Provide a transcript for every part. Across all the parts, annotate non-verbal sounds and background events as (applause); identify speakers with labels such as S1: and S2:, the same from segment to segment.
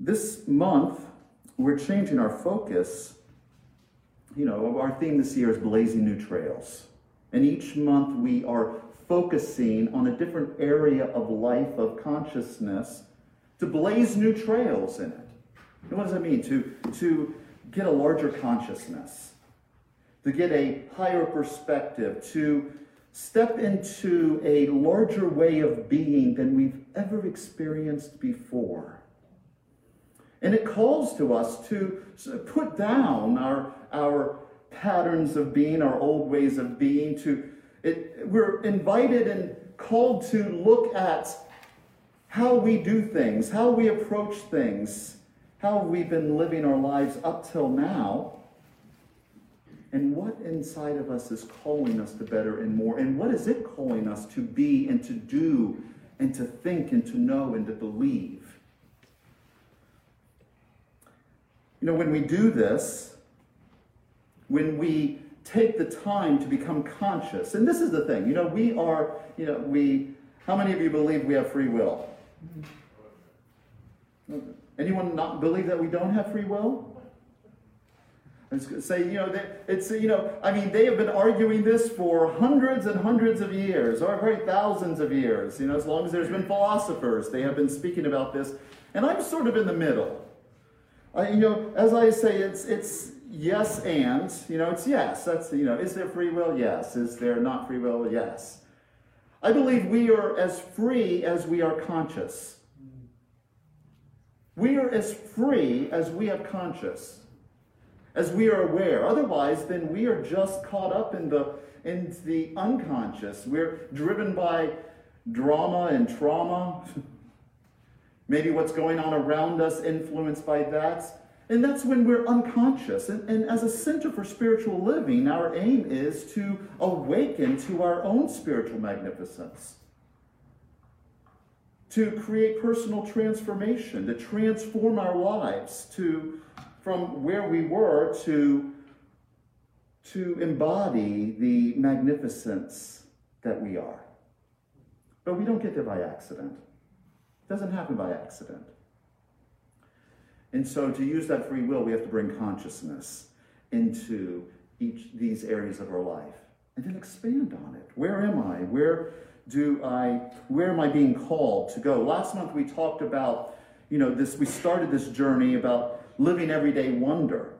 S1: This month, we're changing our focus. You know, our theme this year is blazing new trails. And each month we are focusing on a different area of life, of consciousness, to blaze new trails in it. And what does that mean? To, to get a larger consciousness, to get a higher perspective, to step into a larger way of being than we've ever experienced before. And it calls to us to put down our, our patterns of being, our old ways of being, to it, we're invited and called to look at how we do things, how we approach things, how we've been living our lives up till now, and what inside of us is calling us to better and more, and what is it calling us to be and to do and to think and to know and to believe. You know, when we do this, when we take the time to become conscious, and this is the thing, you know, we are, you know, we, how many of you believe we have free will? Anyone not believe that we don't have free will? Say, you know, it's, you know, I mean, they have been arguing this for hundreds and hundreds of years, or probably thousands of years. You know, as long as there's been philosophers, they have been speaking about this. And I'm sort of in the middle. I, you know, as I say, it's, it's yes and, you know, it's yes. That's, you know, is there free will? Yes. Is there not free will? Yes. I believe we are as free as we are conscious. We are as free as we have conscious, as we are aware. Otherwise, then we are just caught up in the in the unconscious. We're driven by drama and trauma. (laughs) Maybe what's going on around us influenced by that. And that's when we're unconscious. And, and, as a center for spiritual living, our aim is to awaken to our own spiritual magnificence to create personal transformation, to transform our lives to from where we were to to embody the magnificence that we are. But we don't get there by accident. It doesn't happen by accident. And so to use that free will, we have to bring consciousness into each these areas of our life and then expand on it. Where am I? Where do I, where am I being called to go? Last month we talked about, you know, this, we started this journey about living everyday wonder.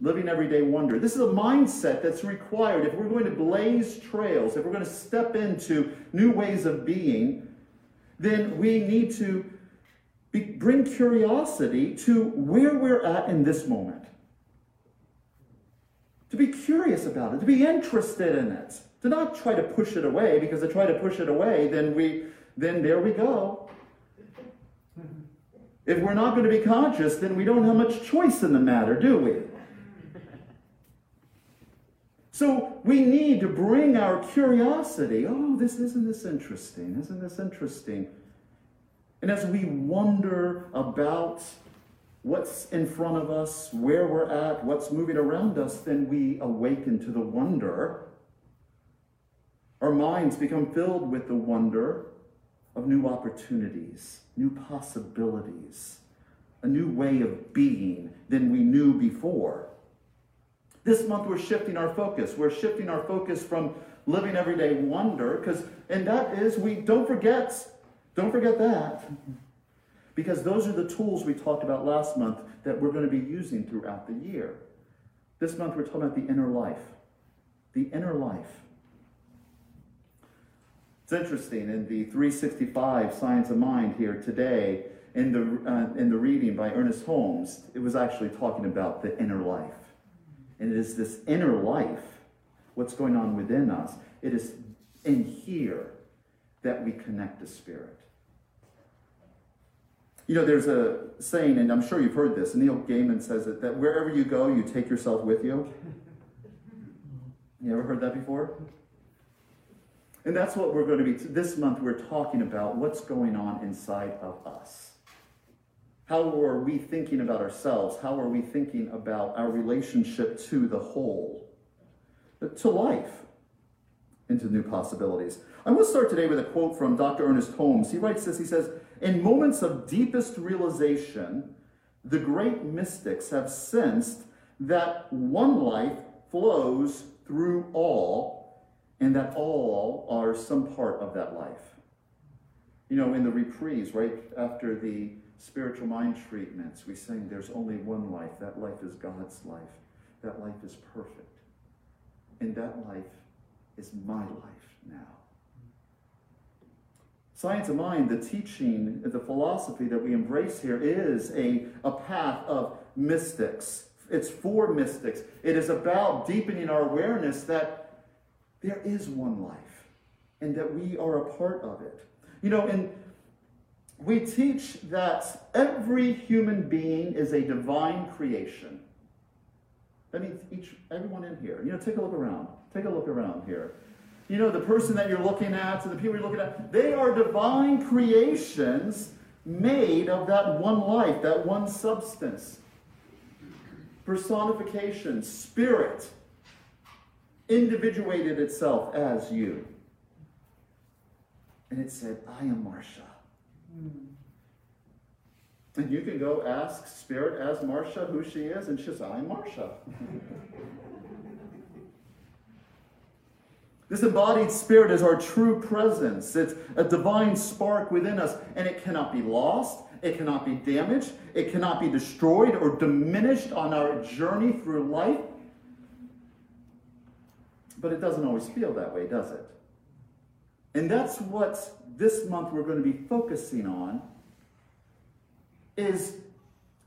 S1: Living everyday wonder. This is a mindset that's required if we're going to blaze trails, if we're going to step into new ways of being, then we need to be, bring curiosity to where we're at in this moment. To be curious about it, to be interested in it. To not try to push it away because to try to push it away then we then there we go. If we're not going to be conscious then we don't have much choice in the matter do we so we need to bring our curiosity. Oh this isn't this interesting? Isn't this interesting? And as we wonder about what's in front of us where we're at what's moving around us then we awaken to the wonder. Our minds become filled with the wonder of new opportunities, new possibilities, a new way of being than we knew before. This month, we're shifting our focus. We're shifting our focus from living everyday wonder, because, and that is, we don't forget, don't forget that, because those are the tools we talked about last month that we're going to be using throughout the year. This month, we're talking about the inner life. The inner life. It's interesting in the 365 Science of Mind here today, in the, uh, in the reading by Ernest Holmes, it was actually talking about the inner life. And it is this inner life, what's going on within us. It is in here that we connect to spirit. You know, there's a saying, and I'm sure you've heard this, Neil Gaiman says it, that wherever you go, you take yourself with you. You ever heard that before? And that's what we're going to be, this month we're talking about what's going on inside of us. How are we thinking about ourselves? How are we thinking about our relationship to the whole, to life, into new possibilities? I want to start today with a quote from Dr. Ernest Holmes. He writes this He says, In moments of deepest realization, the great mystics have sensed that one life flows through all, and that all are some part of that life. You know, in the reprise, right after the spiritual mind treatments, we sing, There's only one life. That life is God's life. That life is perfect. And that life is my life now. Science of mind, the teaching, the philosophy that we embrace here is a, a path of mystics. It's for mystics. It is about deepening our awareness that there is one life and that we are a part of it. You know, and we teach that every human being is a divine creation. That means each everyone in here. You know, take a look around. Take a look around here you know, the person that you're looking at and the people you're looking at, they are divine creations made of that one life, that one substance. Personification, spirit, individuated itself as you. And it said, I am Marcia. And you can go ask Spirit as Marcia who she is, and she says, I'm Marcia. (laughs) This embodied spirit is our true presence. It's a divine spark within us, and it cannot be lost, it cannot be damaged, it cannot be destroyed or diminished on our journey through life. But it doesn't always feel that way, does it? And that's what this month we're going to be focusing on is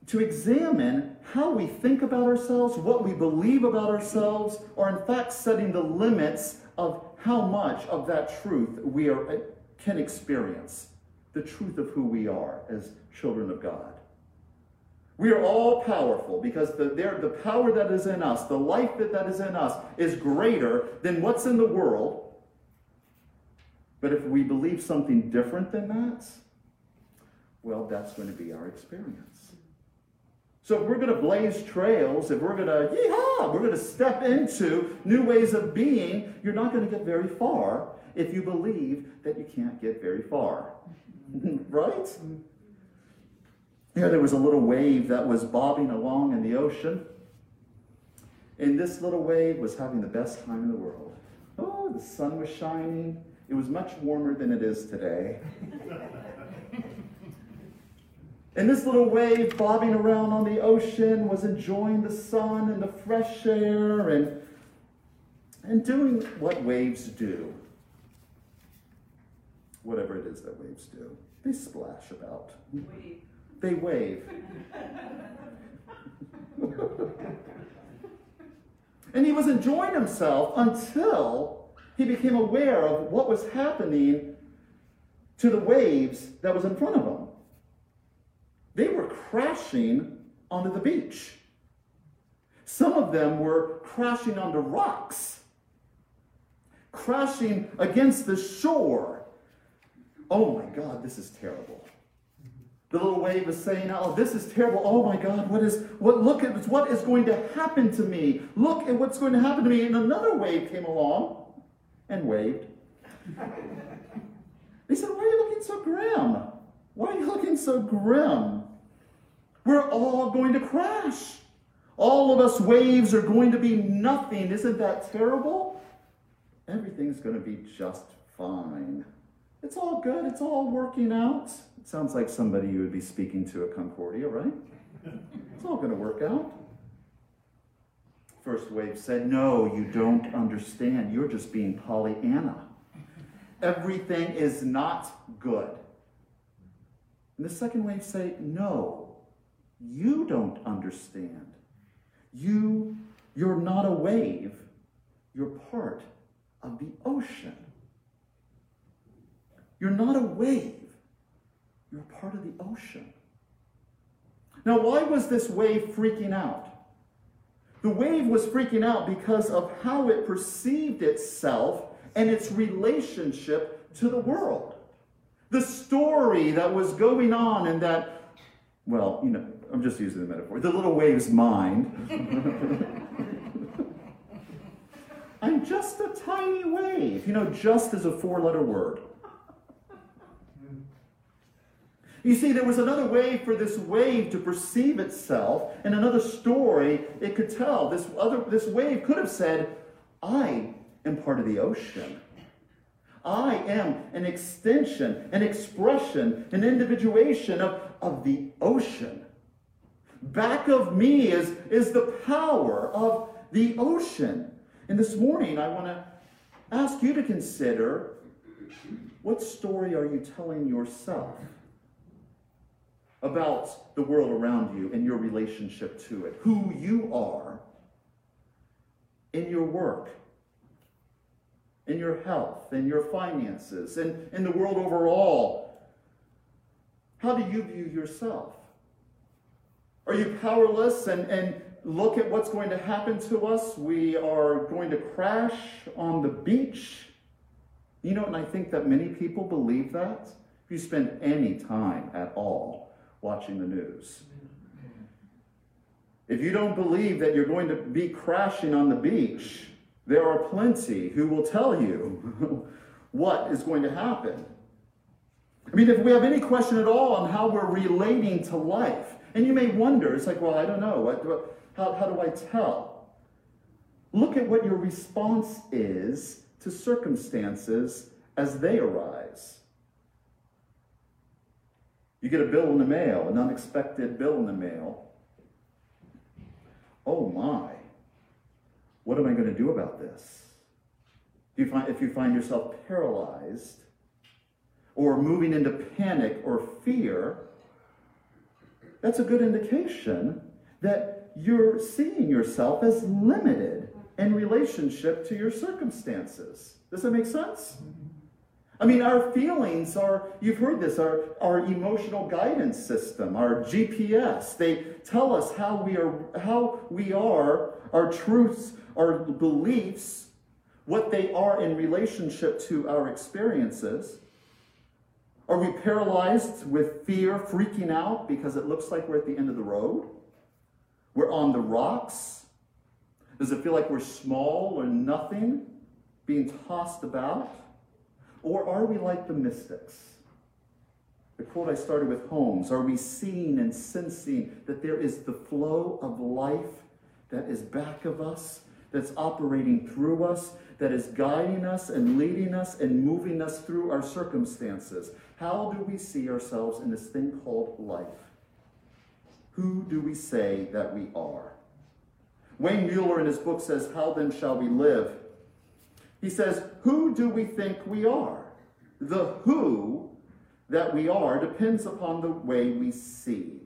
S1: to examine how we think about ourselves, what we believe about ourselves, or in fact setting the limits of how much of that truth we are, uh, can experience, the truth of who we are as children of God. We are all powerful because the, the power that is in us, the life that, that is in us, is greater than what's in the world. But if we believe something different than that, well, that's going to be our experience. So if we're going to blaze trails, if we're going to, yeehaw, we're going to step into new ways of being, you're not going to get very far if you believe that you can't get very far. (laughs) right? Here there was a little wave that was bobbing along in the ocean. And this little wave was having the best time in the world. Oh, the sun was shining. It was much warmer than it is today. (laughs) And this little wave bobbing around on the ocean was enjoying the sun and the fresh air and, and doing what waves do. Whatever it is that waves do. They splash about. Wave. They wave. (laughs) and he was enjoying himself until he became aware of what was happening to the waves that was in front of him they were crashing onto the beach. Some of them were crashing onto rocks, crashing against the shore. Oh my God, this is terrible. The little wave is saying, "Oh, this is terrible. Oh my God, what is what? Look at what is going to happen to me. Look at what's going to happen to me." And another wave came along and waved. They said, "Why are you looking so grim? Why are you looking so grim?" We're all going to crash. All of us waves are going to be nothing. Isn't that terrible? Everything's going to be just fine. It's all good. It's all working out. It sounds like somebody you would be speaking to at Concordia, right? It's all going to work out. First wave said, No, you don't understand. You're just being Pollyanna. Everything is not good. And the second wave say, No, you don't understand. You, you're not a wave, you're part of the ocean. You're not a wave, you're part of the ocean. Now, why was this wave freaking out? The wave was freaking out because of how it perceived itself and its relationship to the world. The story that was going on in that, well, you know, I'm just using the metaphor. The little wave's mind. (laughs) I'm just a tiny wave. You know, just is a four letter word. You see, there was another way for this wave to perceive itself, and another story it could tell. This other this wave could have said, I am part of the ocean. I am an extension, an expression, an individuation of, of the ocean. Back of me is, is the power of the ocean. And this morning, I want to ask you to consider what story are you telling yourself about the world around you and your relationship to it, who you are in your work, in your health, in your finances, and in the world overall. How do you view yourself? Are you powerless and, and look at what's going to happen to us? We are going to crash on the beach. You know, and I think that many people believe that. If you spend any time at all watching the news, if you don't believe that you're going to be crashing on the beach, there are plenty who will tell you (laughs) what is going to happen. I mean, if we have any question at all on how we're relating to life, and you may wonder, it's like, well, I don't know. How, how do I tell? Look at what your response is to circumstances as they arise. You get a bill in the mail, an unexpected bill in the mail. Oh my, what am I going to do about this? If you find, if you find yourself paralyzed or moving into panic or fear, that's a good indication that you're seeing yourself as limited in relationship to your circumstances. Does that make sense? Mm-hmm. I mean, our feelings are, you've heard this, our, our emotional guidance system, our GPS. They tell us how we are, how we are, our truths, our beliefs, what they are in relationship to our experiences. Are we paralyzed with fear, freaking out because it looks like we're at the end of the road? We're on the rocks? Does it feel like we're small or nothing, being tossed about? Or are we like the mystics? The quote I started with Holmes Are we seeing and sensing that there is the flow of life that is back of us, that's operating through us, that is guiding us and leading us and moving us through our circumstances? How do we see ourselves in this thing called life? Who do we say that we are? Wayne Muller in his book says, How then shall we live? He says, Who do we think we are? The who that we are depends upon the way we see.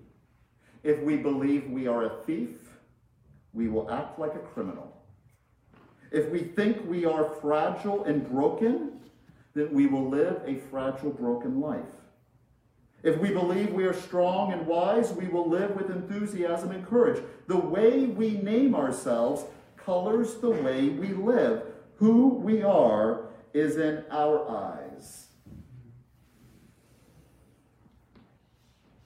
S1: If we believe we are a thief, we will act like a criminal. If we think we are fragile and broken, then we will live a fragile, broken life. If we believe we are strong and wise, we will live with enthusiasm and courage. The way we name ourselves colors the way we live. Who we are is in our eyes.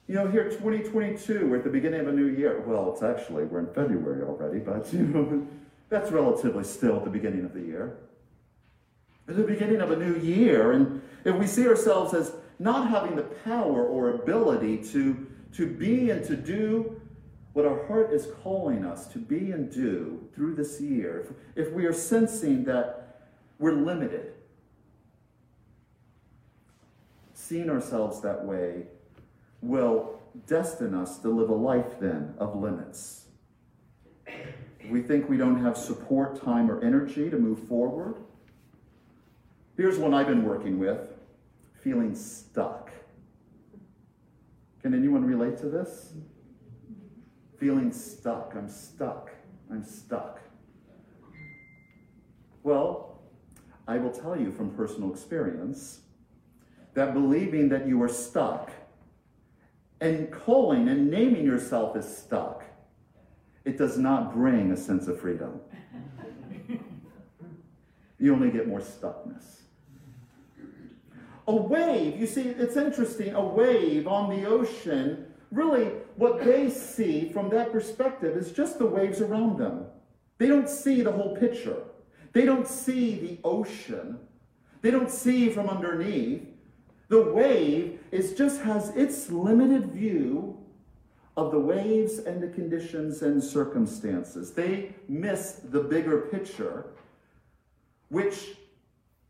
S1: You know, here 2022, we're at the beginning of a new year. Well, it's actually, we're in February already, but you know, (laughs) that's relatively still at the beginning of the year. At the beginning of a new year, and if we see ourselves as not having the power or ability to, to be and to do what our heart is calling us to be and do through this year, if, if we are sensing that we're limited, seeing ourselves that way will destine us to live a life then of limits. We think we don't have support, time, or energy to move forward. Here's one I've been working with feeling stuck. Can anyone relate to this? Feeling stuck. I'm stuck. I'm stuck. Well, I will tell you from personal experience that believing that you are stuck and calling and naming yourself as stuck, it does not bring a sense of freedom. you only get more stuckness. A wave, you see, it's interesting, a wave on the ocean, really what they see from that perspective is just the waves around them. They don't see the whole picture. They don't see the ocean. They don't see from underneath. The wave is just has its limited view of the waves and the conditions and circumstances. They miss the bigger picture, which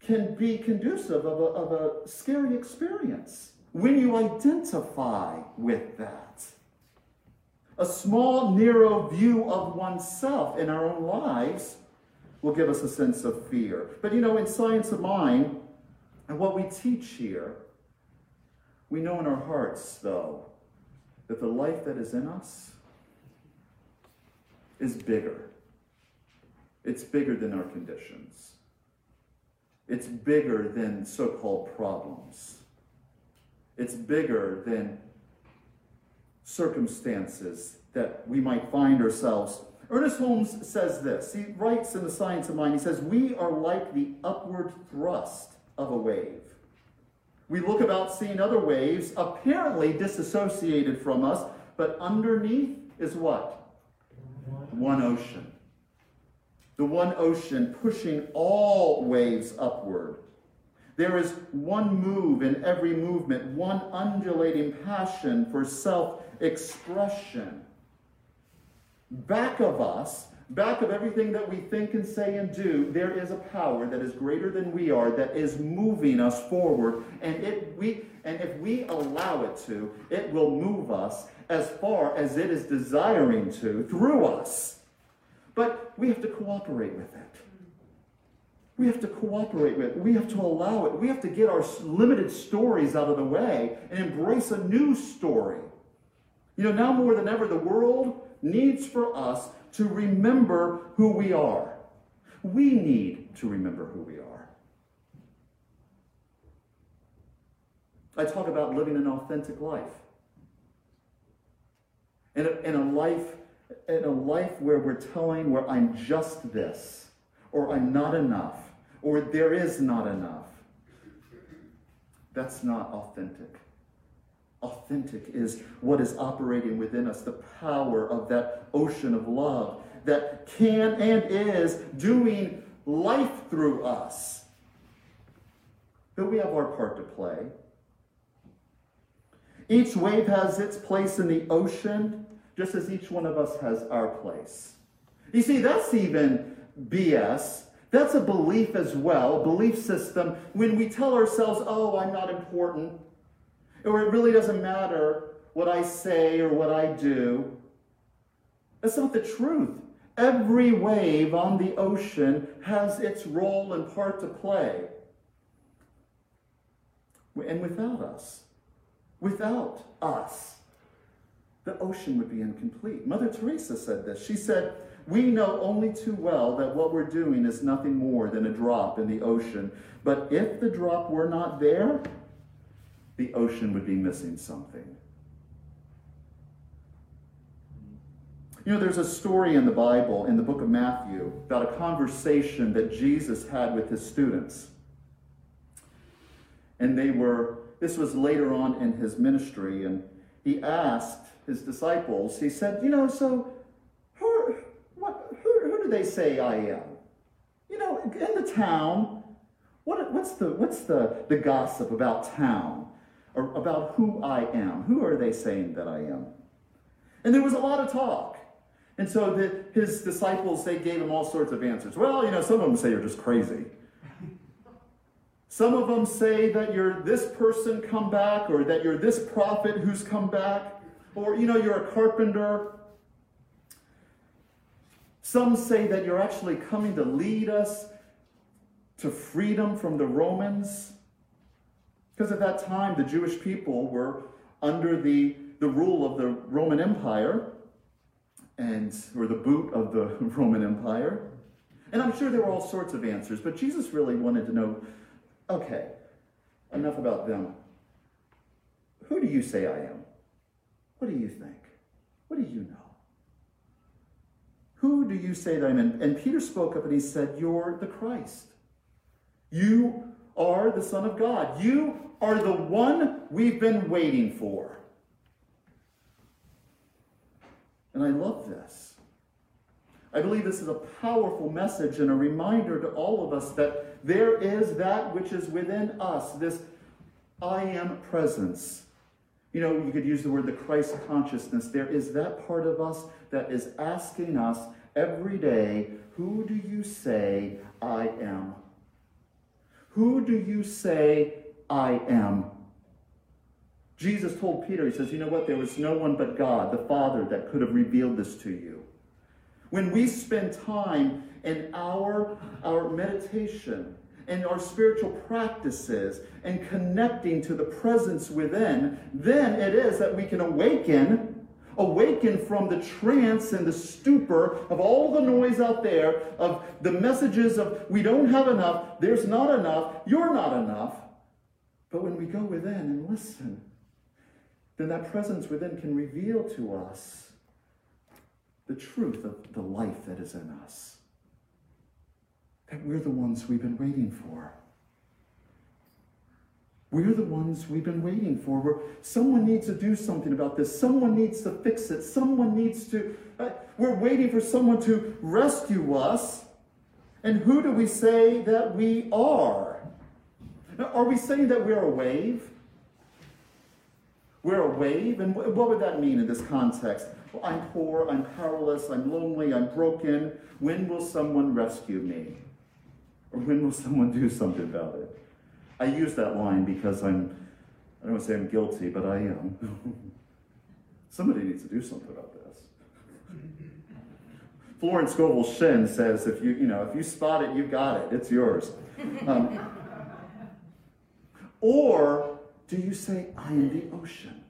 S1: can be conducive of a, of a scary experience when you identify with that. A small, narrow view of oneself in our own lives will give us a sense of fear. But you know, in Science of Mind, and what we teach here, we know in our hearts, though, that the life that is in us is bigger. It's bigger than our conditions. It's bigger than so called problems. It's bigger than circumstances that we might find ourselves. Ernest Holmes says this. He writes in The Science of Mind, he says, We are like the upward thrust of a wave. We look about seeing other waves apparently disassociated from us, but underneath is what? One ocean. The one ocean pushing all waves upward. There is one move in every movement, one undulating passion for self expression. Back of us back of everything that we think and say and do, there is a power that is greater than we are that is moving us forward. And it we and if we allow it to, it will move us as far as it is desiring to through us. But we have to cooperate with it. We have to cooperate with it. We have to allow it. We have to get our limited stories out of the way and embrace a new story. You know, now more than ever, the world needs for us to remember who we are. We need to remember who we are. I talk about living an authentic life. In a, in a life in a life where we're telling where I'm just this, or I'm not enough, or there is not enough. That's not authentic. Authentic is what is operating within us, the power of that ocean of love that can and is doing life through us. But we have our part to play. Each wave has its place in the ocean, just as each one of us has our place. You see, that's even BS. That's a belief as well, belief system. When we tell ourselves, oh, I'm not important, or it really doesn't matter what I say or what I do. That's not the truth. Every wave on the ocean has its role and part to play. And without us, without us, the ocean would be incomplete. Mother Teresa said this. She said, We know only too well that what we're doing is nothing more than a drop in the ocean. But if the drop were not there, the ocean would be missing something. You know, there's a story in the Bible, in the book of Matthew, about a conversation that Jesus had with his students. And they were, this was later on in his ministry, and he asked his disciples, he said, You know, so who, what, who, who do they say I am? You know, in the town, what, what's, the, what's the, the gossip about town? About who I am. Who are they saying that I am? And there was a lot of talk. And so the, his disciples, they gave him all sorts of answers. Well, you know, some of them say you're just crazy. Some of them say that you're this person come back, or that you're this prophet who's come back, or, you know, you're a carpenter. Some say that you're actually coming to lead us to freedom from the Romans. Because at that time, the Jewish people were under the, the rule of the Roman Empire, and or the boot of the (laughs) Roman Empire. And I'm sure there were all sorts of answers, but Jesus really wanted to know okay, enough about them. Who do you say I am? What do you think? What do you know? Who do you say that I'm? And, and Peter spoke up and he said, You're the Christ. You are the Son of God. You are the one we've been waiting for. And I love this. I believe this is a powerful message and a reminder to all of us that there is that which is within us, this I am presence. You know, you could use the word the Christ consciousness. There is that part of us that is asking us every day, Who do you say I am? Who do you say I am? Jesus told Peter, He says, You know what? There was no one but God, the Father, that could have revealed this to you. When we spend time in our, our meditation, and our spiritual practices and connecting to the presence within, then it is that we can awaken, awaken from the trance and the stupor of all the noise out there, of the messages of we don't have enough, there's not enough, you're not enough. But when we go within and listen, then that presence within can reveal to us the truth of the life that is in us that we're the ones we've been waiting for. We're the ones we've been waiting for. Where someone needs to do something about this. Someone needs to fix it. Someone needs to. Uh, we're waiting for someone to rescue us. And who do we say that we are? Are we saying that we're a wave? We're a wave? And what would that mean in this context? Well, I'm poor, I'm powerless, I'm lonely, I'm broken. When will someone rescue me? Or when will (laughs) someone do something about it? I use that line because I'm, I don't want to say I'm guilty, but I am. (laughs) Somebody needs to do something about this. (laughs) Florence Scovel Shinn says, if you, you know, if you spot it, you got it. It's yours. Um, or do you say, I am the ocean?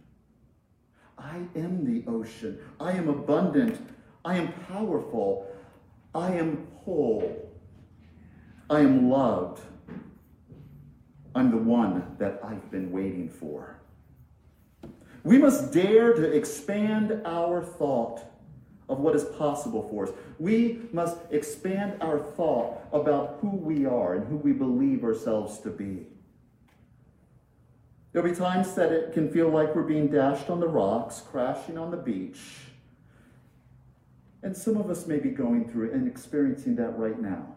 S1: I am the ocean. I am abundant. I am powerful. I am whole. I am loved. I'm the one that I've been waiting for. We must dare to expand our thought of what is possible for us. We must expand our thought about who we are and who we believe ourselves to be. There'll be times that it can feel like we're being dashed on the rocks, crashing on the beach. And some of us may be going through and experiencing that right now.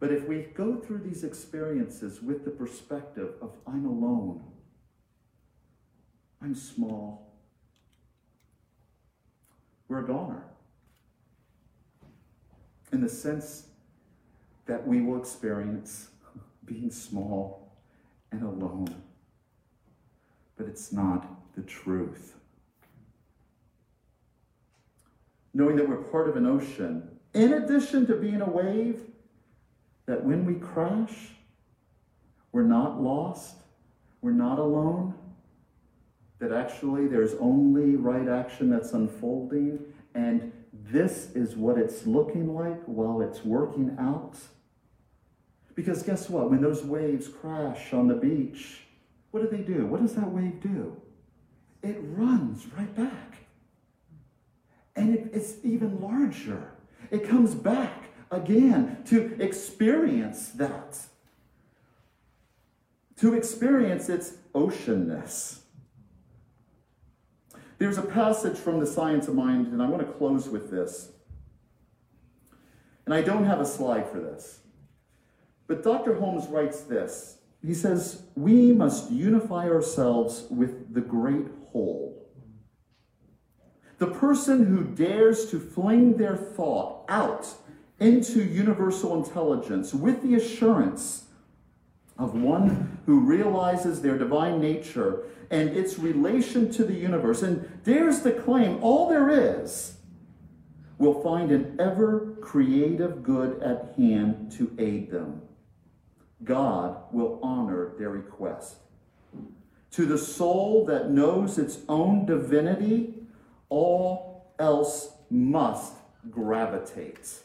S1: But if we go through these experiences with the perspective of I'm alone, I'm small, we're a goner. In the sense that we will experience being small and alone. But it's not the truth. Knowing that we're part of an ocean, in addition to being a wave, that when we crash, we're not lost, we're not alone, that actually there's only right action that's unfolding, and this is what it's looking like while it's working out. Because guess what? When those waves crash on the beach, what do they do? What does that wave do? It runs right back. And it, it's even larger. It comes back again to experience that, to experience its oceanness. There's a passage from the Science of Mind, and I want to close with this. And I don't have a slide for this. But Dr. Holmes writes this. He says, We must unify ourselves with the great whole. The person who dares to fling their thought out into universal intelligence with the assurance of one who realizes their divine nature and its relation to the universe and dares to claim all there is will find an ever creative good at hand to aid them. God will honor their request. To the soul that knows its own divinity, all else must gravitate.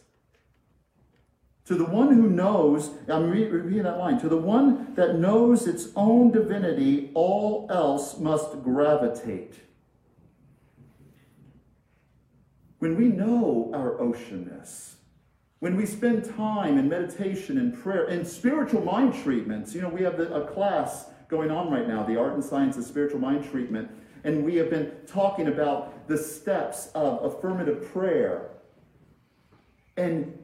S1: To the one who knows, I'm repeating that line, to the one that knows its own divinity, all else must gravitate. When we know our oceanness, when we spend time in meditation and prayer and spiritual mind treatments, you know, we have a class going on right now, the Art and Science of Spiritual Mind Treatment, and we have been talking about the steps of affirmative prayer. And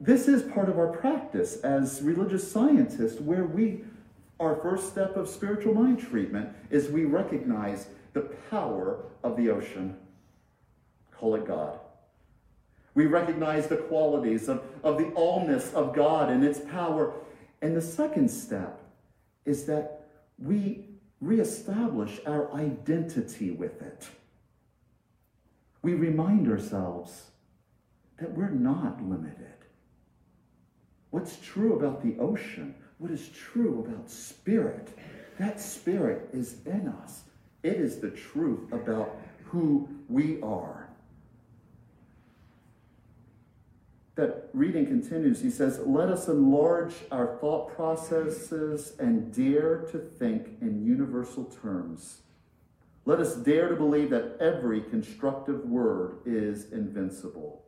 S1: this is part of our practice as religious scientists, where we, our first step of spiritual mind treatment is we recognize the power of the ocean. Call it God. We recognize the qualities of, of the allness of God and its power. And the second step is that we reestablish our identity with it. We remind ourselves that we're not limited. What's true about the ocean, what is true about spirit, that spirit is in us. It is the truth about who we are. That reading continues. He says, Let us enlarge our thought processes and dare to think in universal terms. Let us dare to believe that every constructive word is invincible.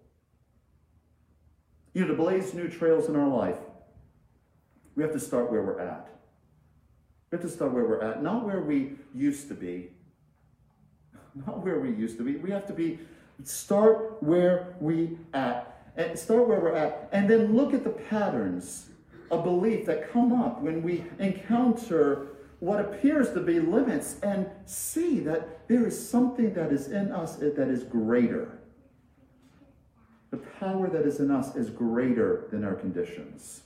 S1: You know, to blaze new trails in our life, we have to start where we're at. We have to start where we're at, not where we used to be. (laughs) Not where we used to be. We have to be start where we at. And start where we're at. And then look at the patterns of belief that come up when we encounter what appears to be limits and see that there is something that is in us that is greater. The power that is in us is greater than our conditions.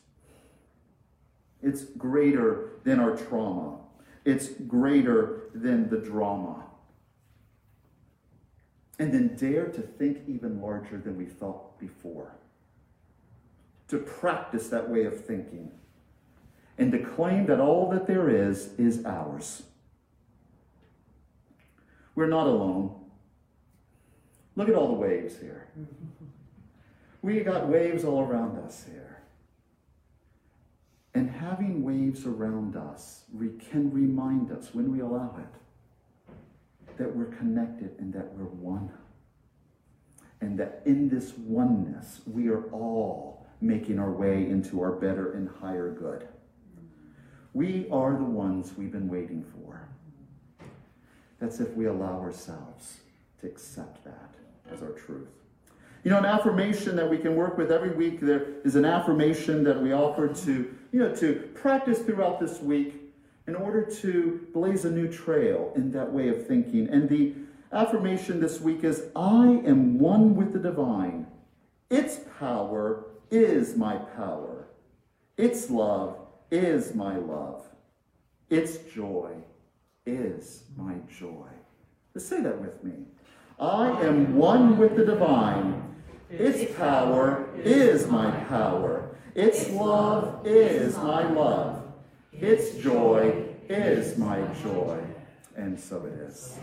S1: It's greater than our trauma. It's greater than the drama. And then dare to think even larger than we thought before. To practice that way of thinking. And to claim that all that there is is ours. We're not alone. Look at all the waves here. We got waves all around us here. And having waves around us can remind us, when we allow it, that we're connected and that we're one. And that in this oneness, we are all making our way into our better and higher good. We are the ones we've been waiting for. That's if we allow ourselves to accept that as our truth. You know, an affirmation that we can work with every week, there is an affirmation that we offer to, you know, to practice throughout this week in order to blaze a new trail in that way of thinking. And the affirmation this week is I am one with the divine. Its power is my power. Its love is my love. Its joy is my joy. Let's say that with me. I am one with the divine. Its power is my power. Its love is my love. Its joy is my joy. And so it is.